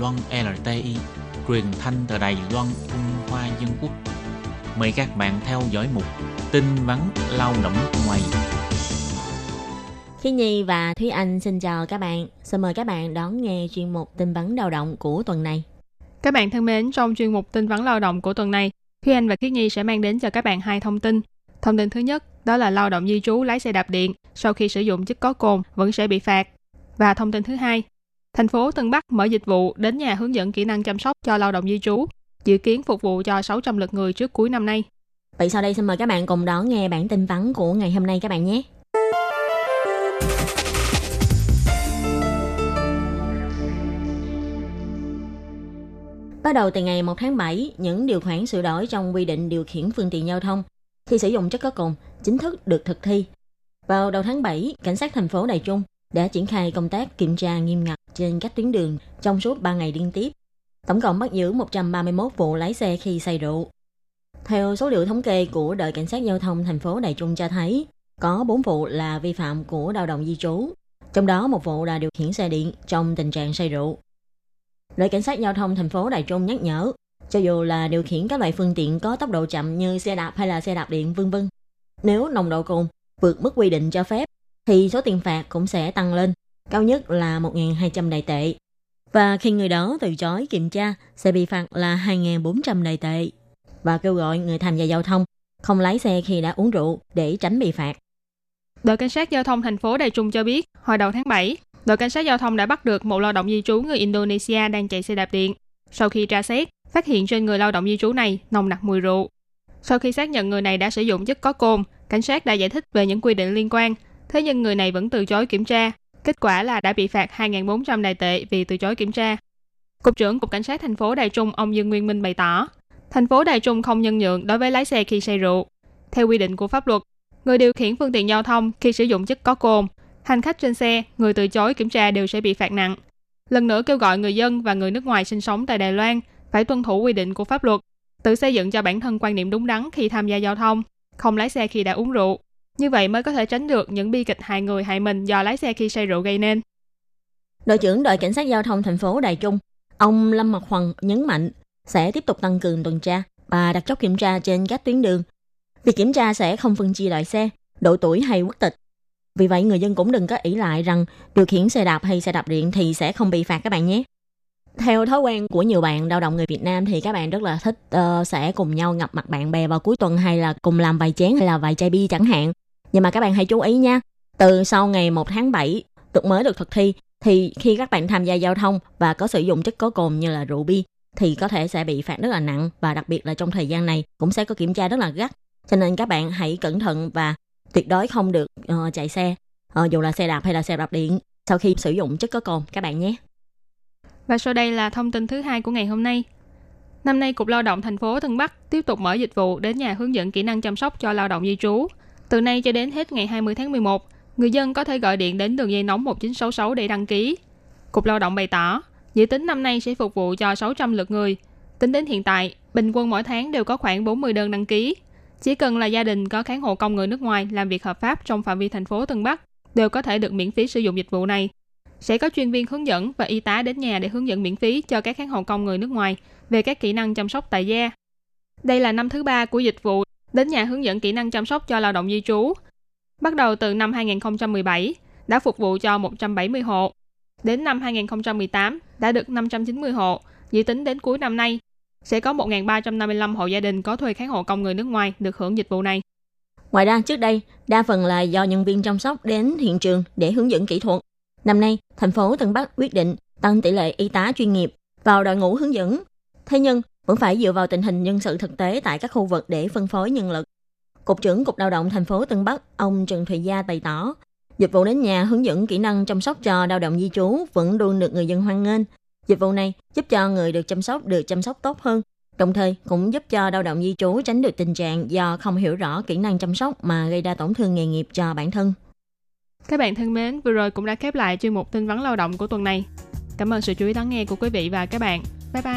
Loan LTI, truyền thanh từ Đài Loan Trung Hoa Dân Quốc. Mời các bạn theo dõi mục tin vắn lao động ngoài. Khi Nhi và Thúy Anh xin chào các bạn. Xin mời các bạn đón nghe chuyên mục tin vắn lao động của tuần này. Các bạn thân mến, trong chuyên mục tin vắn lao động của tuần này, Thúy Anh và Khiết Nhi sẽ mang đến cho các bạn hai thông tin. Thông tin thứ nhất, đó là lao động di trú lái xe đạp điện sau khi sử dụng chất có cồn vẫn sẽ bị phạt. Và thông tin thứ hai, thành phố Tân Bắc mở dịch vụ đến nhà hướng dẫn kỹ năng chăm sóc cho lao động di trú, dự kiến phục vụ cho 600 lượt người trước cuối năm nay. Vậy sau đây xin mời các bạn cùng đón nghe bản tin vắn của ngày hôm nay các bạn nhé. Bắt đầu từ ngày 1 tháng 7, những điều khoản sửa đổi trong quy định điều khiển phương tiện giao thông khi sử dụng chất có cồn chính thức được thực thi. Vào đầu tháng 7, cảnh sát thành phố Đài Trung đã triển khai công tác kiểm tra nghiêm ngặt trên các tuyến đường trong suốt 3 ngày liên tiếp. Tổng cộng bắt giữ 131 vụ lái xe khi say rượu. Theo số liệu thống kê của đội cảnh sát giao thông thành phố Đài Trung cho thấy, có 4 vụ là vi phạm của lao động di trú, trong đó một vụ là điều khiển xe điện trong tình trạng say rượu. Đội cảnh sát giao thông thành phố Đài Trung nhắc nhở, cho dù là điều khiển các loại phương tiện có tốc độ chậm như xe đạp hay là xe đạp điện vân vân, nếu nồng độ cồn vượt mức quy định cho phép thì số tiền phạt cũng sẽ tăng lên, cao nhất là 1.200 đại tệ. Và khi người đó từ chối kiểm tra sẽ bị phạt là 2.400 đại tệ. Và kêu gọi người tham gia giao thông không lái xe khi đã uống rượu để tránh bị phạt. Đội cảnh sát giao thông thành phố Đài Trung cho biết, hồi đầu tháng 7, đội cảnh sát giao thông đã bắt được một lao động di trú người Indonesia đang chạy xe đạp điện. Sau khi tra xét, phát hiện trên người lao động di trú này nồng nặc mùi rượu. Sau khi xác nhận người này đã sử dụng chất có cồn, cảnh sát đã giải thích về những quy định liên quan. Thế nhưng người này vẫn từ chối kiểm tra. Kết quả là đã bị phạt 2.400 đài tệ vì từ chối kiểm tra. Cục trưởng Cục Cảnh sát thành phố Đài Trung ông Dương Nguyên Minh bày tỏ, thành phố Đài Trung không nhân nhượng đối với lái xe khi say rượu. Theo quy định của pháp luật, người điều khiển phương tiện giao thông khi sử dụng chất có cồn, hành khách trên xe, người từ chối kiểm tra đều sẽ bị phạt nặng. Lần nữa kêu gọi người dân và người nước ngoài sinh sống tại Đài Loan phải tuân thủ quy định của pháp luật, tự xây dựng cho bản thân quan niệm đúng đắn khi tham gia giao thông, không lái xe khi đã uống rượu. Như vậy mới có thể tránh được những bi kịch hại người hại mình do lái xe khi say rượu gây nên. Đội trưởng đội cảnh sát giao thông thành phố Đài Trung, ông Lâm Mật Hoàng nhấn mạnh sẽ tiếp tục tăng cường tuần tra và đặt chốt kiểm tra trên các tuyến đường. Việc kiểm tra sẽ không phân chia loại xe, độ tuổi hay quốc tịch. Vì vậy người dân cũng đừng có ý lại rằng điều khiển xe đạp hay xe đạp điện thì sẽ không bị phạt các bạn nhé. Theo thói quen của nhiều bạn lao động người Việt Nam thì các bạn rất là thích uh, sẽ cùng nhau gặp mặt bạn bè vào cuối tuần hay là cùng làm vài chén hay là vài chai bia chẳng hạn. Nhưng mà các bạn hãy chú ý nha, từ sau ngày 1 tháng 7 luật mới được thực thi thì khi các bạn tham gia giao thông và có sử dụng chất có cồn như là rượu bia thì có thể sẽ bị phạt rất là nặng và đặc biệt là trong thời gian này cũng sẽ có kiểm tra rất là gắt. Cho nên các bạn hãy cẩn thận và tuyệt đối không được uh, chạy xe, uh, dù là xe đạp hay là xe đạp điện sau khi sử dụng chất có cồn các bạn nhé. Và sau đây là thông tin thứ hai của ngày hôm nay. Năm nay, Cục Lao động thành phố Tân Bắc tiếp tục mở dịch vụ đến nhà hướng dẫn kỹ năng chăm sóc cho lao động di trú. Từ nay cho đến hết ngày 20 tháng 11, người dân có thể gọi điện đến đường dây nóng 1966 để đăng ký. Cục Lao động bày tỏ, dự tính năm nay sẽ phục vụ cho 600 lượt người. Tính đến hiện tại, bình quân mỗi tháng đều có khoảng 40 đơn đăng ký. Chỉ cần là gia đình có kháng hộ công người nước ngoài làm việc hợp pháp trong phạm vi thành phố Tân Bắc đều có thể được miễn phí sử dụng dịch vụ này sẽ có chuyên viên hướng dẫn và y tá đến nhà để hướng dẫn miễn phí cho các kháng hộ công người nước ngoài về các kỹ năng chăm sóc tại gia. Đây là năm thứ ba của dịch vụ đến nhà hướng dẫn kỹ năng chăm sóc cho lao động di trú. Bắt đầu từ năm 2017, đã phục vụ cho 170 hộ. Đến năm 2018, đã được 590 hộ. Dự tính đến cuối năm nay, sẽ có 1.355 hộ gia đình có thuê kháng hộ công người nước ngoài được hưởng dịch vụ này. Ngoài ra, trước đây, đa phần là do nhân viên chăm sóc đến hiện trường để hướng dẫn kỹ thuật. Năm nay, thành phố Tân Bắc quyết định tăng tỷ lệ y tá chuyên nghiệp vào đội ngũ hướng dẫn. Thế nhưng, vẫn phải dựa vào tình hình nhân sự thực tế tại các khu vực để phân phối nhân lực. Cục trưởng Cục Lao động thành phố Tân Bắc, ông Trần Thùy Gia bày tỏ, dịch vụ đến nhà hướng dẫn kỹ năng chăm sóc cho lao động di trú vẫn luôn được người dân hoan nghênh. Dịch vụ này giúp cho người được chăm sóc được chăm sóc tốt hơn, đồng thời cũng giúp cho lao động di trú tránh được tình trạng do không hiểu rõ kỹ năng chăm sóc mà gây ra tổn thương nghề nghiệp cho bản thân. Các bạn thân mến, vừa rồi cũng đã khép lại chuyên mục tin vấn lao động của tuần này. Cảm ơn sự chú ý lắng nghe của quý vị và các bạn.